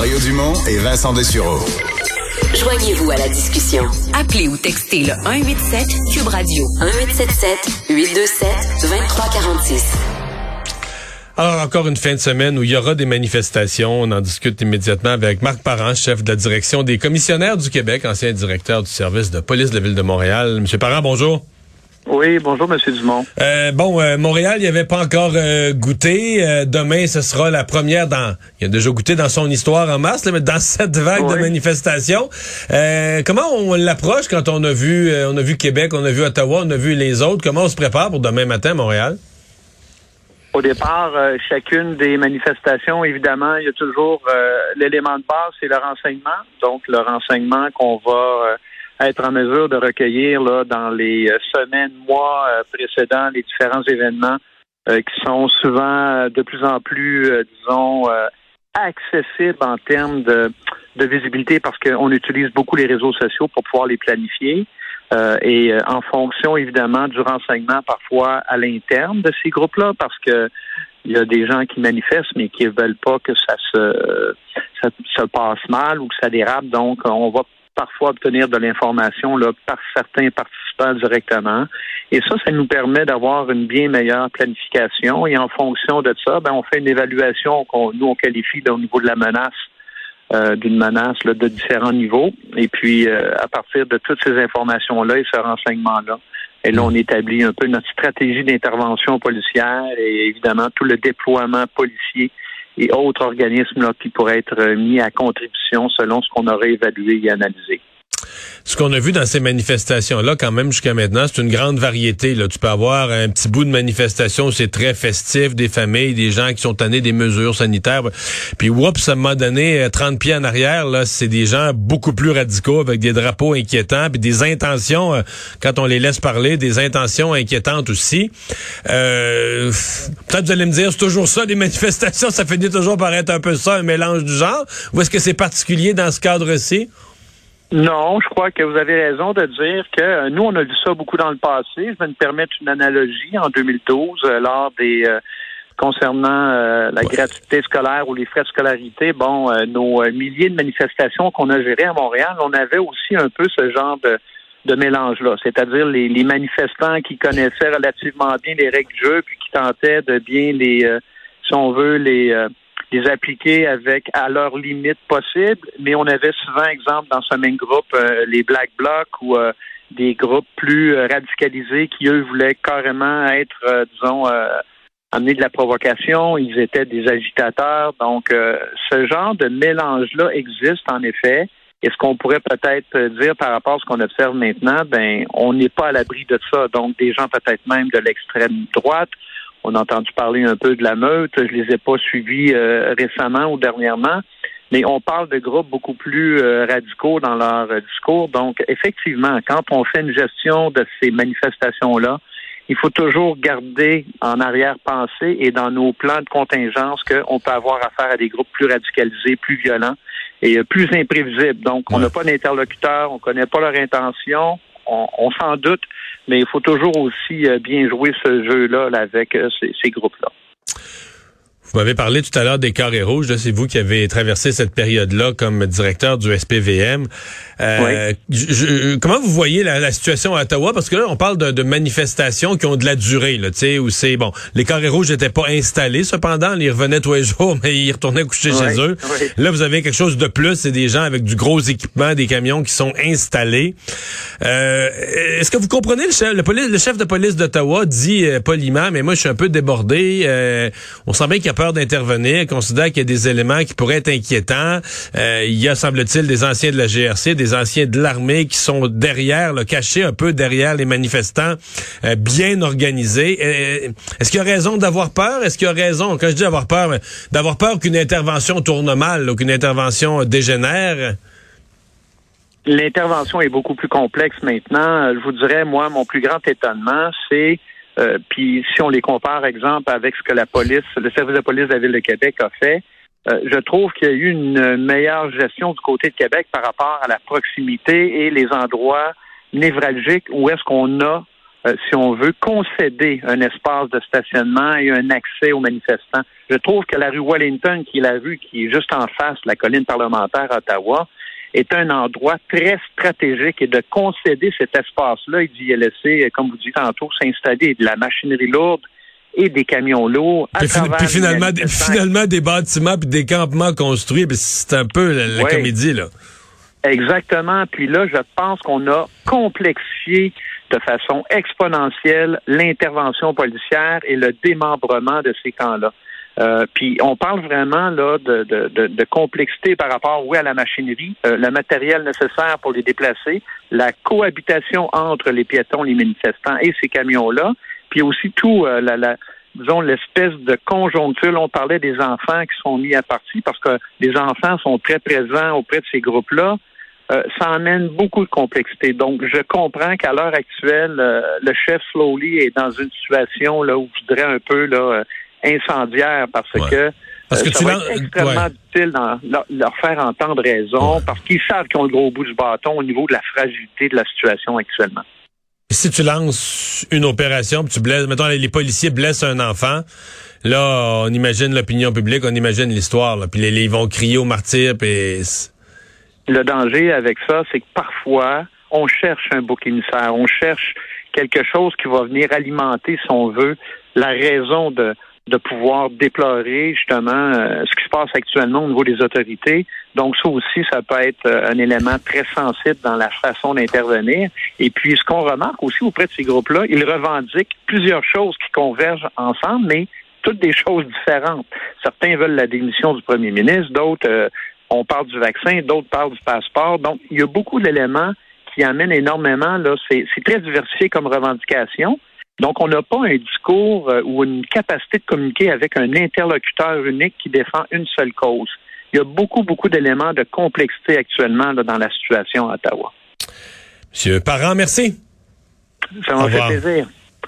Mario Dumont et Vincent Dessureau. Joignez-vous à la discussion. Appelez ou textez le 187 Cube Radio 1877 827 2346. Alors, encore une fin de semaine où il y aura des manifestations. On en discute immédiatement avec Marc Parent, chef de la direction des commissionnaires du Québec, ancien directeur du service de police de la Ville de Montréal. Monsieur Parent, bonjour. Oui, bonjour, Monsieur Dumont. Euh, bon, euh, Montréal, il n'y avait pas encore euh, goûté. Demain, ce sera la première dans. Il a déjà goûté dans son histoire en mars, là, mais dans cette vague de manifestations. Comment on l'approche quand on a vu, on a vu Québec, on a vu Ottawa, on a vu les autres? Comment on se prépare pour demain matin, à Montréal? Au départ, chacune des manifestations, évidemment, il y a toujours l'élément de base, c'est le renseignement. Donc, le renseignement qu'on va être en mesure de recueillir là, dans les euh, semaines, mois euh, précédents les différents événements euh, qui sont souvent de plus en plus, disons, accessibles en termes de, de visibilité parce qu'on utilise beaucoup les réseaux sociaux pour pouvoir les planifier. et en fonction évidemment du renseignement parfois à l'interne de ces groupes-là, parce que il y a des gens qui manifestent mais qui ne veulent pas que ça se ça se passe mal ou que ça dérape. Donc, on va parfois obtenir de l'information là, par certains participants directement. Et ça, ça nous permet d'avoir une bien meilleure planification. Et en fonction de ça, ben, on fait une évaluation qu'on nous on qualifie au niveau de la menace euh, d'une menace là, de différents niveaux. Et puis, euh, à partir de toutes ces informations-là et ce renseignement-là, et là, on établit un peu notre stratégie d'intervention policière et évidemment tout le déploiement policier et autres organismes là, qui pourraient être mis à contribution selon ce qu'on aurait évalué et analysé ce qu'on a vu dans ces manifestations-là, quand même, jusqu'à maintenant, c'est une grande variété. Là. Tu peux avoir un petit bout de manifestation où c'est très festif, des familles, des gens qui sont tannés des mesures sanitaires. Puis, oups, ça m'a donné 30 pieds en arrière. Là, c'est des gens beaucoup plus radicaux avec des drapeaux inquiétants, puis des intentions, euh, quand on les laisse parler, des intentions inquiétantes aussi. Euh, Peut-être vous allez me dire, c'est toujours ça, les manifestations, ça finit toujours par être un peu ça, un mélange du genre. Ou est-ce que c'est particulier dans ce cadre-ci? Non, je crois que vous avez raison de dire que euh, nous, on a vu ça beaucoup dans le passé. Je vais me permettre une analogie en 2012, euh, lors des euh, concernant la gratuité scolaire ou les frais de scolarité. Bon, nos milliers de manifestations qu'on a gérées à Montréal, on avait aussi un peu ce genre de, de mélange-là, c'est-à-dire les, les, manifestants qui connaissaient relativement bien les règles du jeu, puis qui tentaient de bien les, si on veut, les les appliquer avec à leur limite possible, mais on avait souvent, exemple, dans ce même groupe, euh, les Black Blocs ou euh, des groupes plus euh, radicalisés qui, eux, voulaient carrément être, disons, amener de la provocation, ils étaient des agitateurs. Donc, ce genre de mélange-là existe en effet. Et ce qu'on pourrait peut-être dire par rapport à ce qu'on observe maintenant, ben, on n'est pas à l'abri de ça. Donc, des gens peut-être même de l'extrême droite on a entendu parler un peu de la meute. Je les ai pas suivis euh, récemment ou dernièrement, mais on parle de groupes beaucoup plus euh, radicaux dans leur euh, discours. Donc, effectivement, quand on fait une gestion de ces manifestations-là, il faut toujours garder en arrière-pensée et dans nos plans de contingence qu'on peut avoir affaire à des groupes plus radicalisés, plus violents et plus imprévisibles. Donc, on n'a pas d'interlocuteur, on ne connaît pas leur intention, on s'en doute, mais il faut toujours aussi euh, bien jouer ce jeu-là avec euh, ces groupes-là. Vous m'avez parlé tout à l'heure des carrés rouges. C'est vous qui avez traversé cette période-là comme directeur du SPVM. Euh, comment vous voyez la, situation à Ottawa? Parce que là, on parle de, manifestations qui ont de la durée, là, où c'est bon. Les carrés rouges n'étaient pas installés, cependant, ils revenaient tous les jours, mais ils retournaient coucher chez eux. Là, vous avez quelque chose de plus, c'est des gens avec du gros équipement, des camions qui sont installés. Euh, Est-ce que vous comprenez le chef, le, chef de police d'Ottawa dit euh, poliment, mais moi je suis un peu débordé. Euh, on sent bien qu'il y a d'intervenir, considère qu'il y a des éléments qui pourraient être inquiétants. Euh, il y a, semble-t-il, des anciens de la GRC, des anciens de l'armée qui sont derrière, là, cachés un peu derrière les manifestants, euh, bien organisés. Euh, est-ce qu'il y a raison d'avoir peur? Est-ce qu'il y a raison, quand je dis avoir peur, d'avoir peur qu'une intervention tourne mal, qu'une intervention dégénère? L'intervention est beaucoup plus complexe maintenant. Je vous dirais, moi, mon plus grand étonnement, c'est euh, puis si on les compare, exemple, avec ce que la police, le service de police de la Ville de Québec a fait, euh, je trouve qu'il y a eu une meilleure gestion du côté de Québec par rapport à la proximité et les endroits névralgiques où est-ce qu'on a euh, si on veut, concéder un espace de stationnement et un accès aux manifestants. Je trouve que la rue Wellington, qui est la rue qui est juste en face de la colline parlementaire à Ottawa, est un endroit très stratégique et de concéder cet espace-là et d'y laisser, comme vous dites tantôt, s'installer de la machinerie lourde et des camions lourds. puis, finalement, finalement, des bâtiments puis des campements construits, c'est un peu la, comédie, là. Exactement. Puis là, je pense qu'on a complexifié de façon exponentielle l'intervention policière et le démembrement de ces camps-là. Euh, puis on parle vraiment là de, de, de, complexité par rapport, oui, à la machinerie, euh, le matériel nécessaire pour les déplacer, la cohabitation entre les piétons, les manifestants et ces camions-là, puis aussi tout euh, la, la disons l'espèce de conjoncture. On parlait des enfants qui sont mis à partie parce que les enfants sont très présents auprès de ces groupes-là. Euh, ça amène beaucoup de complexité. Donc, je comprends qu'à l'heure actuelle, euh, le chef Slowly est dans une situation là où je dirais un peu là incendiaire parce que parce que ça va être extrêmement utile de leur, faire entendre raison parce qu'ils savent qu'ils ont le gros bout du bâton au niveau de la fragilité de la situation actuellement. Si tu lances une opération, tu blesses, mettons les policiers blessent un enfant, là on imagine l'opinion publique, on imagine l'histoire, puis les, ils vont crier au martyr, puis le danger avec ça, c'est que parfois, on cherche un bouc émissaire, on cherche quelque chose qui va venir alimenter, si on veut, la raison de, de pouvoir déplorer justement euh, ce qui se passe actuellement au niveau des autorités. Donc ça aussi, ça peut être euh, un élément très sensible dans la façon d'intervenir. Et puis ce qu'on remarque aussi auprès de ces groupes-là, ils revendiquent plusieurs choses qui convergent ensemble, mais toutes des choses différentes. Certains veulent la démission du premier ministre, d'autres euh, on parle du vaccin, d'autres parlent du passeport. Donc, il y a beaucoup d'éléments qui amènent énormément. Là, c'est, très diversifié comme revendication. Donc, on n'a pas un discours euh, ou une capacité de communiquer avec un interlocuteur unique qui défend une seule cause. Il y a beaucoup, beaucoup d'éléments de complexité actuellement dans la situation à Ottawa. Monsieur Parent, merci. Ça m'a fait plaisir.